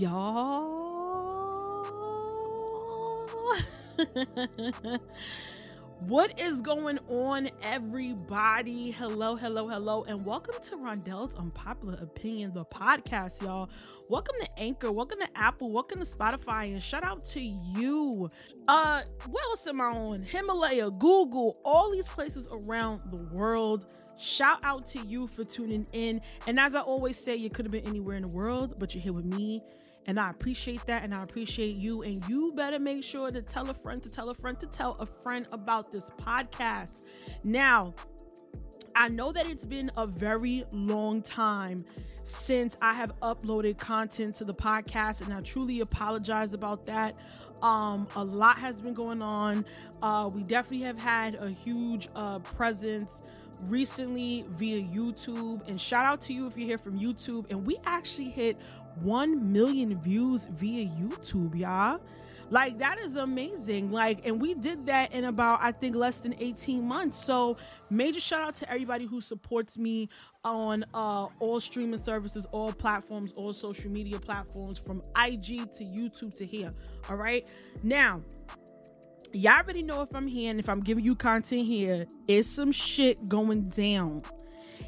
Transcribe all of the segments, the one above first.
y'all. what is going on, everybody? Hello, hello, hello, and welcome to Rondell's Unpopular Opinion, the podcast, y'all. Welcome to Anchor, welcome to Apple, welcome to Spotify, and shout out to you. Uh, what else am I on? Himalaya, Google, all these places around the world. Shout out to you for tuning in. And as I always say, you could have been anywhere in the world, but you're here with me. And I appreciate that. And I appreciate you. And you better make sure to tell a friend to tell a friend to tell a friend about this podcast. Now, I know that it's been a very long time since I have uploaded content to the podcast, and I truly apologize about that. Um, a lot has been going on. Uh, we definitely have had a huge uh, presence recently via YouTube. And shout out to you if you're here from YouTube. And we actually hit 1 million views via YouTube, y'all. Like that is amazing. Like, and we did that in about, I think, less than 18 months. So major shout out to everybody who supports me on uh all streaming services, all platforms, all social media platforms, from IG to YouTube to here. All right. Now, y'all already know if I'm here and if I'm giving you content here, it's some shit going down.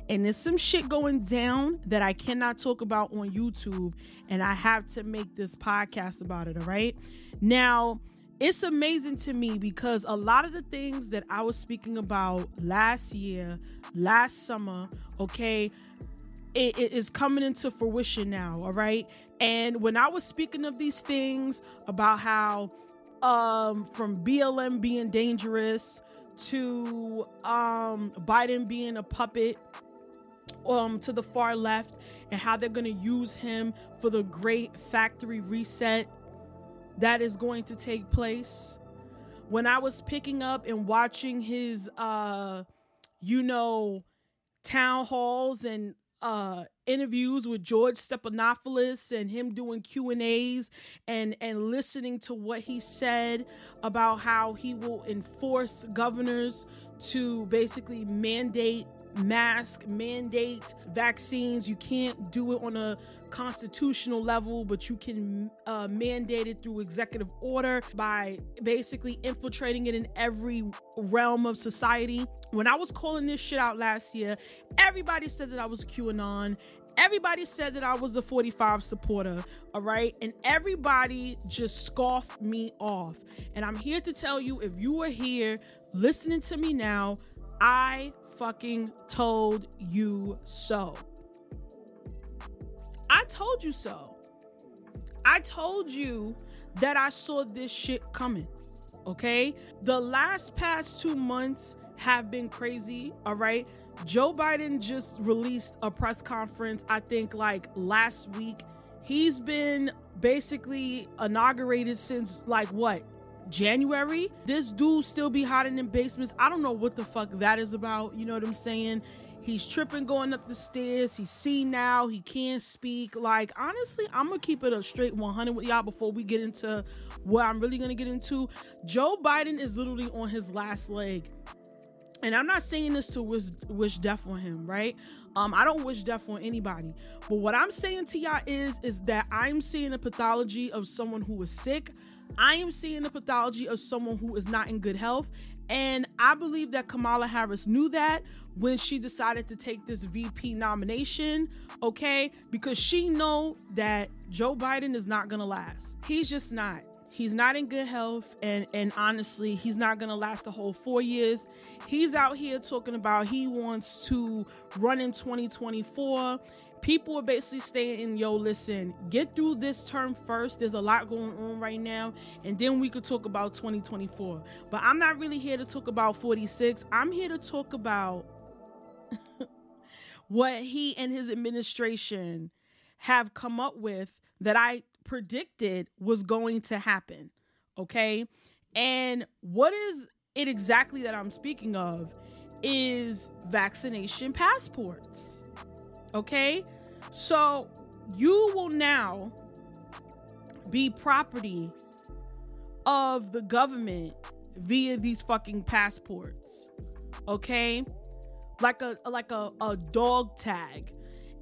And there's some shit going down that I cannot talk about on YouTube, and I have to make this podcast about it, all right? Now, it's amazing to me because a lot of the things that I was speaking about last year, last summer, okay, it, it is coming into fruition now, all right? And when I was speaking of these things about how um from BLM being dangerous to um Biden being a puppet um to the far left and how they're going to use him for the great factory reset that is going to take place. When i was picking up and watching his uh you know town halls and uh interviews with George Stephanopoulos and him doing Q and A's and and listening to what he said about how he will enforce governors to basically mandate mask mandate vaccines you can't do it on a constitutional level but you can uh, mandate it through executive order by basically infiltrating it in every realm of society when i was calling this shit out last year everybody said that i was qanon everybody said that I was a 45 supporter, all right? And everybody just scoffed me off. And I'm here to tell you if you are here listening to me now, I fucking told you so. I told you so. I told you that I saw this shit coming. Okay? The last past 2 months have been crazy, all right? Joe Biden just released a press conference, I think like last week. He's been basically inaugurated since like what? January. This dude still be hiding in basements. I don't know what the fuck that is about. You know what I'm saying? He's tripping going up the stairs. He's seen now. He can't speak. Like, honestly, I'm going to keep it a straight 100 with y'all before we get into what I'm really going to get into. Joe Biden is literally on his last leg. And I'm not saying this to wish, wish death on him, right? Um, I don't wish death on anybody. But what I'm saying to y'all is, is that I'm seeing a pathology of someone who is sick. I am seeing the pathology of someone who is not in good health. And I believe that Kamala Harris knew that when she decided to take this VP nomination, okay? Because she know that Joe Biden is not going to last. He's just not. He's not in good health and and honestly, he's not going to last the whole 4 years. He's out here talking about he wants to run in 2024 people are basically saying, yo, listen, get through this term first. There's a lot going on right now. And then we could talk about 2024. But I'm not really here to talk about 46. I'm here to talk about what he and his administration have come up with that I predicted was going to happen. Okay. And what is it exactly that I'm speaking of is vaccination passports. Okay? So you will now be property of the government via these fucking passports. Okay? Like a like a, a dog tag.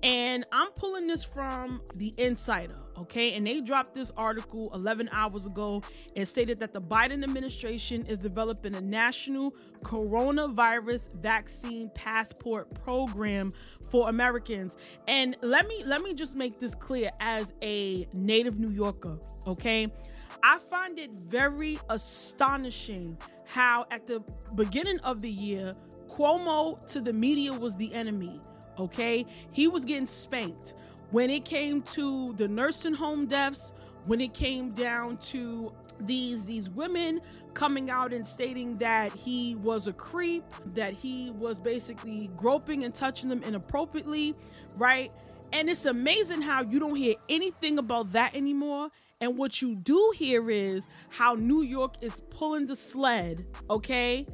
And I'm pulling this from the Insider, okay? And they dropped this article 11 hours ago and stated that the Biden administration is developing a national coronavirus vaccine passport program for Americans. And let me let me just make this clear as a native New Yorker, okay? I find it very astonishing how at the beginning of the year Cuomo to the media was the enemy okay? He was getting spanked. When it came to the nursing home deaths, when it came down to these these women coming out and stating that he was a creep, that he was basically groping and touching them inappropriately, right? And it's amazing how you don't hear anything about that anymore. And what you do hear is how New York is pulling the sled, okay?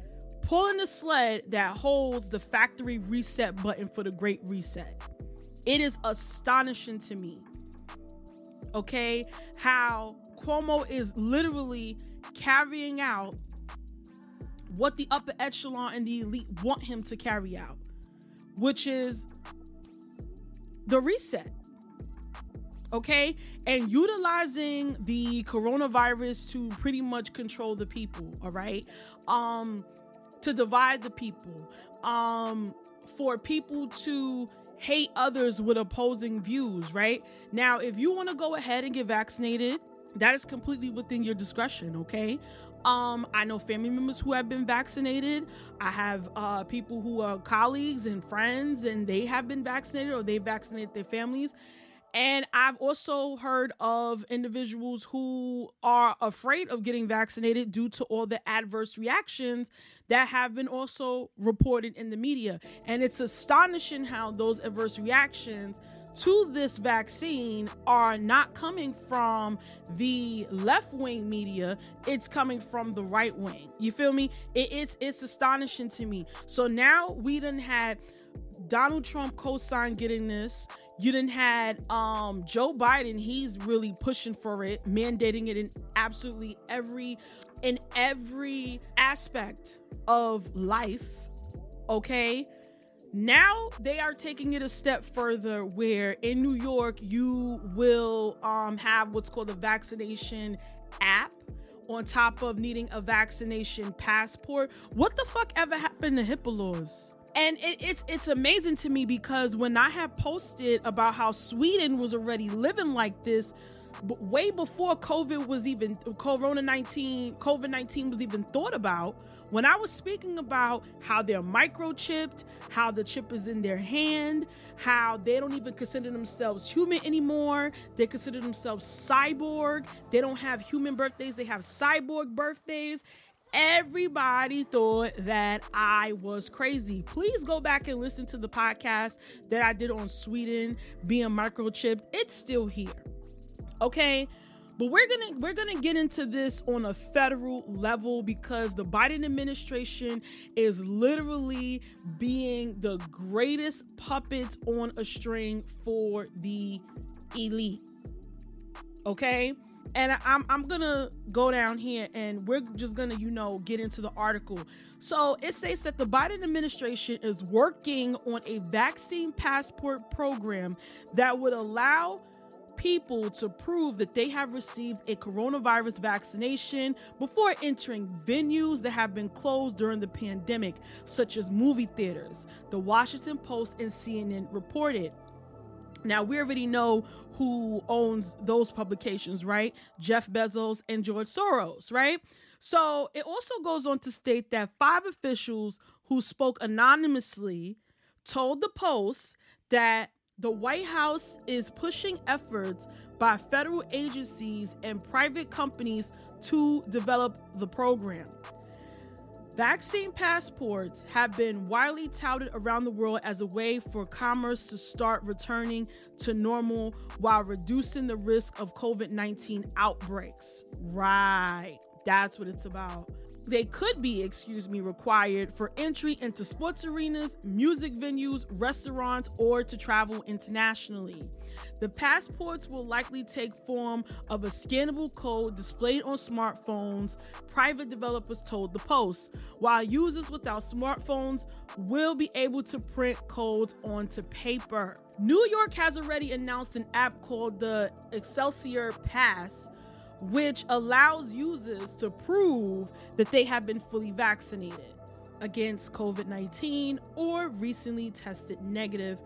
Pulling the sled that holds the factory reset button for the Great Reset. It is astonishing to me, okay, how Cuomo is literally carrying out what the upper echelon and the elite want him to carry out, which is the reset. Okay, and utilizing the coronavirus to pretty much control the people. All right, um, to divide the people, um, for people to hate others with opposing views, right? Now, if you want to go ahead and get vaccinated, that is completely within your discretion, okay? Um, I know family members who have been vaccinated. I have uh, people who are colleagues and friends, and they have been vaccinated or they vaccinated their families. And I've also heard of individuals who are afraid of getting vaccinated due to all the adverse reactions that have been also reported in the media. And it's astonishing how those adverse reactions to this vaccine are not coming from the left wing media. It's coming from the right wing. You feel me? It, it's it's astonishing to me. So now we done had donald trump co-sign getting this you didn't had um Joe Biden, he's really pushing for it, mandating it in absolutely every in every aspect of life. Okay? Now they are taking it a step further where in New York you will um have what's called a vaccination app on top of needing a vaccination passport. What the fuck ever happened to HIPAA laws? And it, it's it's amazing to me because when I had posted about how Sweden was already living like this, way before COVID was even Corona nineteen COVID nineteen was even thought about. When I was speaking about how they're microchipped, how the chip is in their hand, how they don't even consider themselves human anymore, they consider themselves cyborg. They don't have human birthdays; they have cyborg birthdays Everybody thought that I was crazy. Please go back and listen to the podcast that I did on Sweden being microchipped. It's still here. Okay? But we're going to we're going to get into this on a federal level because the Biden administration is literally being the greatest puppet on a string for the elite. Okay? And I'm I'm gonna go down here and we're just gonna you know get into the article. So it says that the Biden administration is working on a vaccine passport program that would allow people to prove that they have received a coronavirus vaccination before entering venues that have been closed during the pandemic, such as movie theaters. The Washington Post and CNN reported. Now, we already know who owns those publications, right? Jeff Bezos and George Soros, right? So it also goes on to state that five officials who spoke anonymously told the Post that the White House is pushing efforts by federal agencies and private companies to develop the program. Vaccine passports have been widely touted around the world as a way for commerce to start returning to normal while reducing the risk of COVID 19 outbreaks. Right. That's what it's about. They could be, excuse me, required for entry into sports arenas, music venues, restaurants, or to travel internationally. The passports will likely take form of a scannable code displayed on smartphones, private developers told the Post, while users without smartphones will be able to print codes onto paper. New York has already announced an app called the Excelsior Pass which allows users to prove that they have been fully vaccinated against COVID 19 or recently tested negative,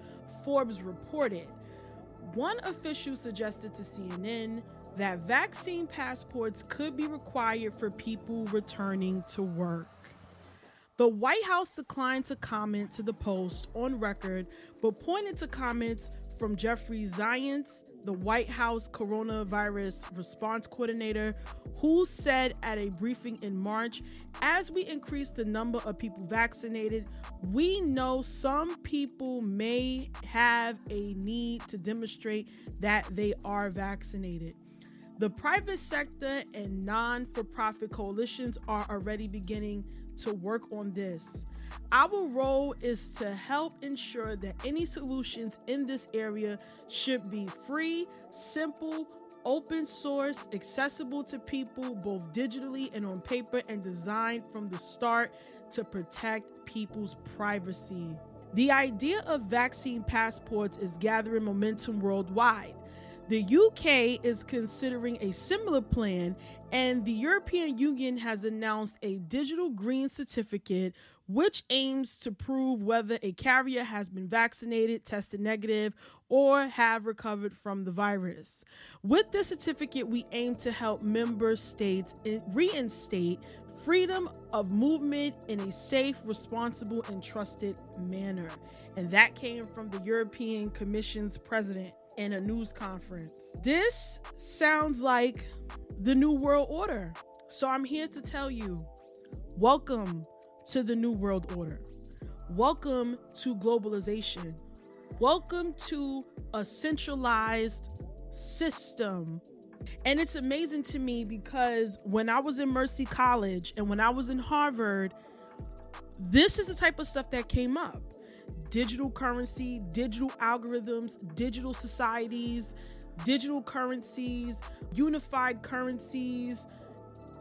Forbes reported. One official suggested to CNN that vaccine passports could be required for people returning to work. The White House declined to comment to the Post on record, but pointed to comments from Jeffrey Zients, the White House coronavirus response coordinator, who said at a briefing in March as we increase the number of people vaccinated, we know some people may have a need to demonstrate that they are vaccinated. The private sector and non for profit coalitions are already beginning to work on this. Our role is to help ensure that any solutions in this area should be free, simple, open source, accessible to people both digitally and on paper, and designed from the start to protect people's privacy. The idea of vaccine passports is gathering momentum worldwide. The UK is considering a similar plan, and the European Union has announced a digital green certificate which aims to prove whether a carrier has been vaccinated, tested negative, or have recovered from the virus. With this certificate, we aim to help member states reinstate freedom of movement in a safe, responsible, and trusted manner. And that came from the European Commission's president in a news conference. This sounds like the New World Order. So I'm here to tell you welcome to the New World Order. Welcome to globalization. Welcome to a centralized system. And it's amazing to me because when I was in Mercy College and when I was in Harvard, this is the type of stuff that came up digital currency, digital algorithms, digital societies, digital currencies, unified currencies.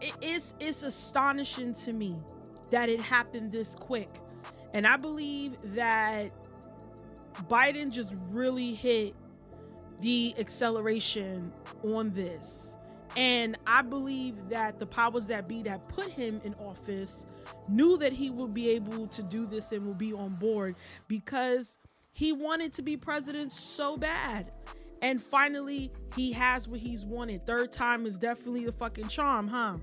It is it's astonishing to me that it happened this quick. And I believe that Biden just really hit the acceleration on this. And I believe that the powers that be that put him in office knew that he would be able to do this and will be on board because he wanted to be president so bad. And finally, he has what he's wanted. Third time is definitely the fucking charm, huh?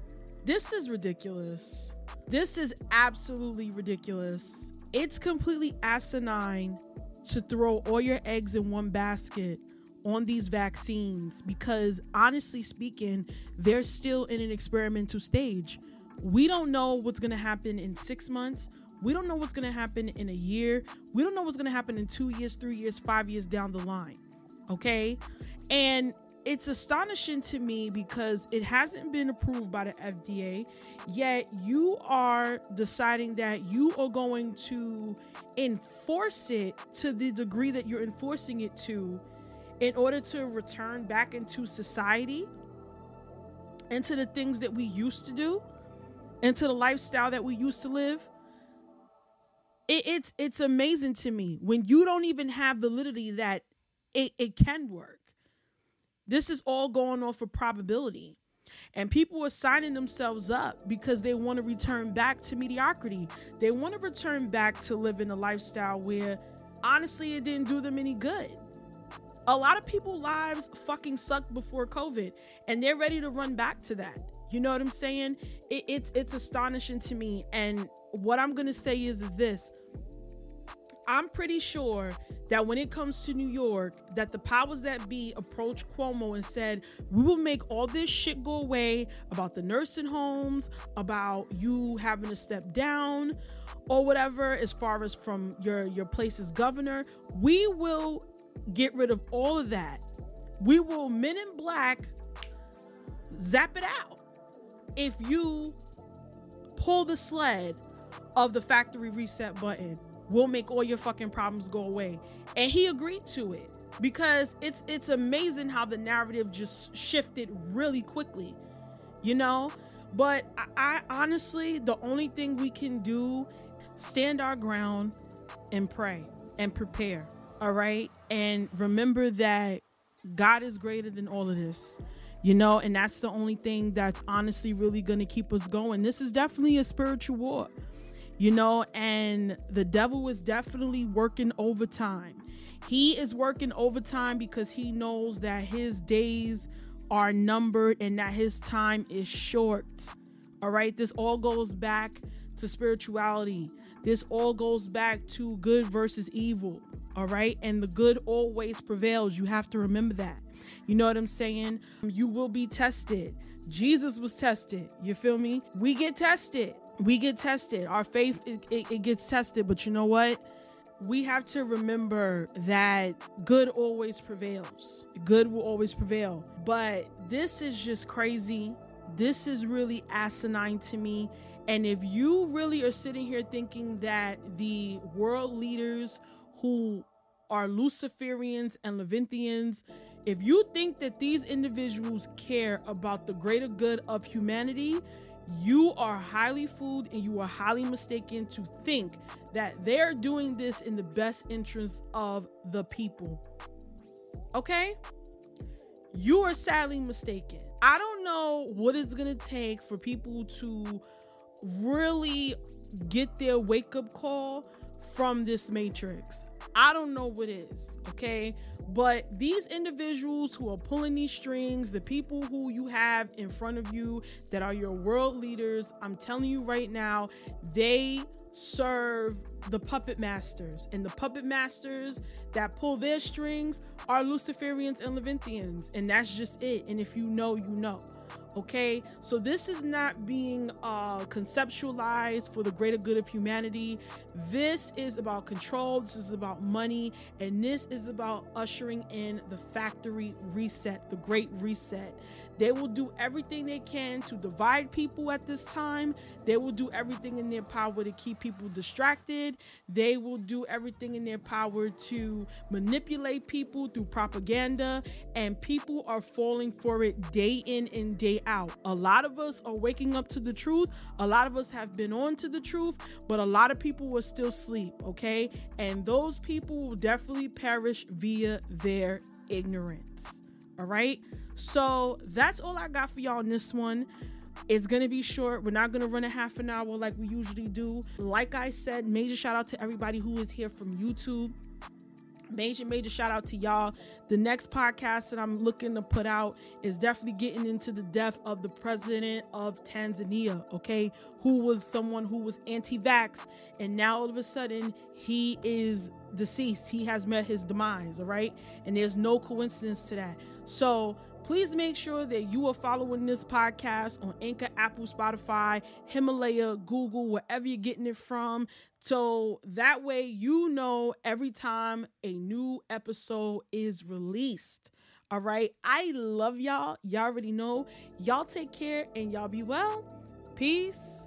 This is ridiculous. This is absolutely ridiculous. It's completely asinine to throw all your eggs in one basket on these vaccines because, honestly speaking, they're still in an experimental stage. We don't know what's going to happen in six months. We don't know what's going to happen in a year. We don't know what's going to happen in two years, three years, five years down the line. Okay. And it's astonishing to me because it hasn't been approved by the FDA, yet you are deciding that you are going to enforce it to the degree that you're enforcing it to in order to return back into society, into the things that we used to do, into the lifestyle that we used to live. It, it's it's amazing to me when you don't even have validity that it, it can work this is all going off of probability. And people are signing themselves up because they want to return back to mediocrity. They want to return back to living a lifestyle where honestly it didn't do them any good. A lot of people's lives fucking sucked before COVID and they're ready to run back to that. You know what I'm saying? It, it's it's astonishing to me. And what I'm gonna say is is this. I'm pretty sure that when it comes to New York, that the powers that be approached Cuomo and said, "We will make all this shit go away about the nursing homes, about you having to step down, or whatever, as far as from your your place as governor. We will get rid of all of that. We will Men in Black zap it out if you pull the sled of the factory reset button. We'll make all your fucking problems go away. And he agreed to it because it's it's amazing how the narrative just shifted really quickly. You know? But I, I honestly, the only thing we can do, stand our ground and pray and prepare. All right. And remember that God is greater than all of this you know, and that's the only thing that's honestly really going to keep us going. This is definitely a spiritual war, you know, and the devil is definitely working overtime. He is working overtime because he knows that his days are numbered and that his time is short. All right, this all goes back to spirituality. This all goes back to good versus evil. All right, and the good always prevails. You have to remember that. You know what I'm saying? You will be tested. Jesus was tested. You feel me? We get tested. We get tested. Our faith it, it, it gets tested, but you know what? we have to remember that good always prevails. Good will always prevail. But this is just crazy. This is really asinine to me. And if you really are sitting here thinking that the world leaders who are Luciferians and Levanthians, if you think that these individuals care about the greater good of humanity, you are highly fooled and you are highly mistaken to think that they're doing this in the best interest of the people. Okay? You are sadly mistaken. I don't know what it's going to take for people to really get their wake up call from this matrix. I don't know what is, okay? But these individuals who are pulling these strings, the people who you have in front of you that are your world leaders, I'm telling you right now, they serve the puppet masters. And the puppet masters that pull their strings are Luciferians and Levanthians. And that's just it. And if you know, you know. Okay, so this is not being uh, conceptualized for the greater good of humanity. This is about control, this is about money, and this is about ushering in the factory reset, the great reset. They will do everything they can to divide people at this time. They will do everything in their power to keep people distracted. They will do everything in their power to manipulate people through propaganda. And people are falling for it day in and day out. A lot of us are waking up to the truth. A lot of us have been on to the truth, but a lot of people will still sleep, okay? And those people will definitely perish via their ignorance. All right. So that's all I got for y'all in this one. It's gonna be short. We're not gonna run a half an hour like we usually do. Like I said, major shout out to everybody who is here from YouTube. Major, major shout out to y'all. The next podcast that I'm looking to put out is definitely getting into the death of the president of Tanzania, okay? Who was someone who was anti vax, and now all of a sudden he is deceased. He has met his demise, all right? And there's no coincidence to that. So, Please make sure that you are following this podcast on Anchor, Apple, Spotify, Himalaya, Google, wherever you're getting it from. So that way you know every time a new episode is released. All right. I love y'all. Y'all already know. Y'all take care and y'all be well. Peace.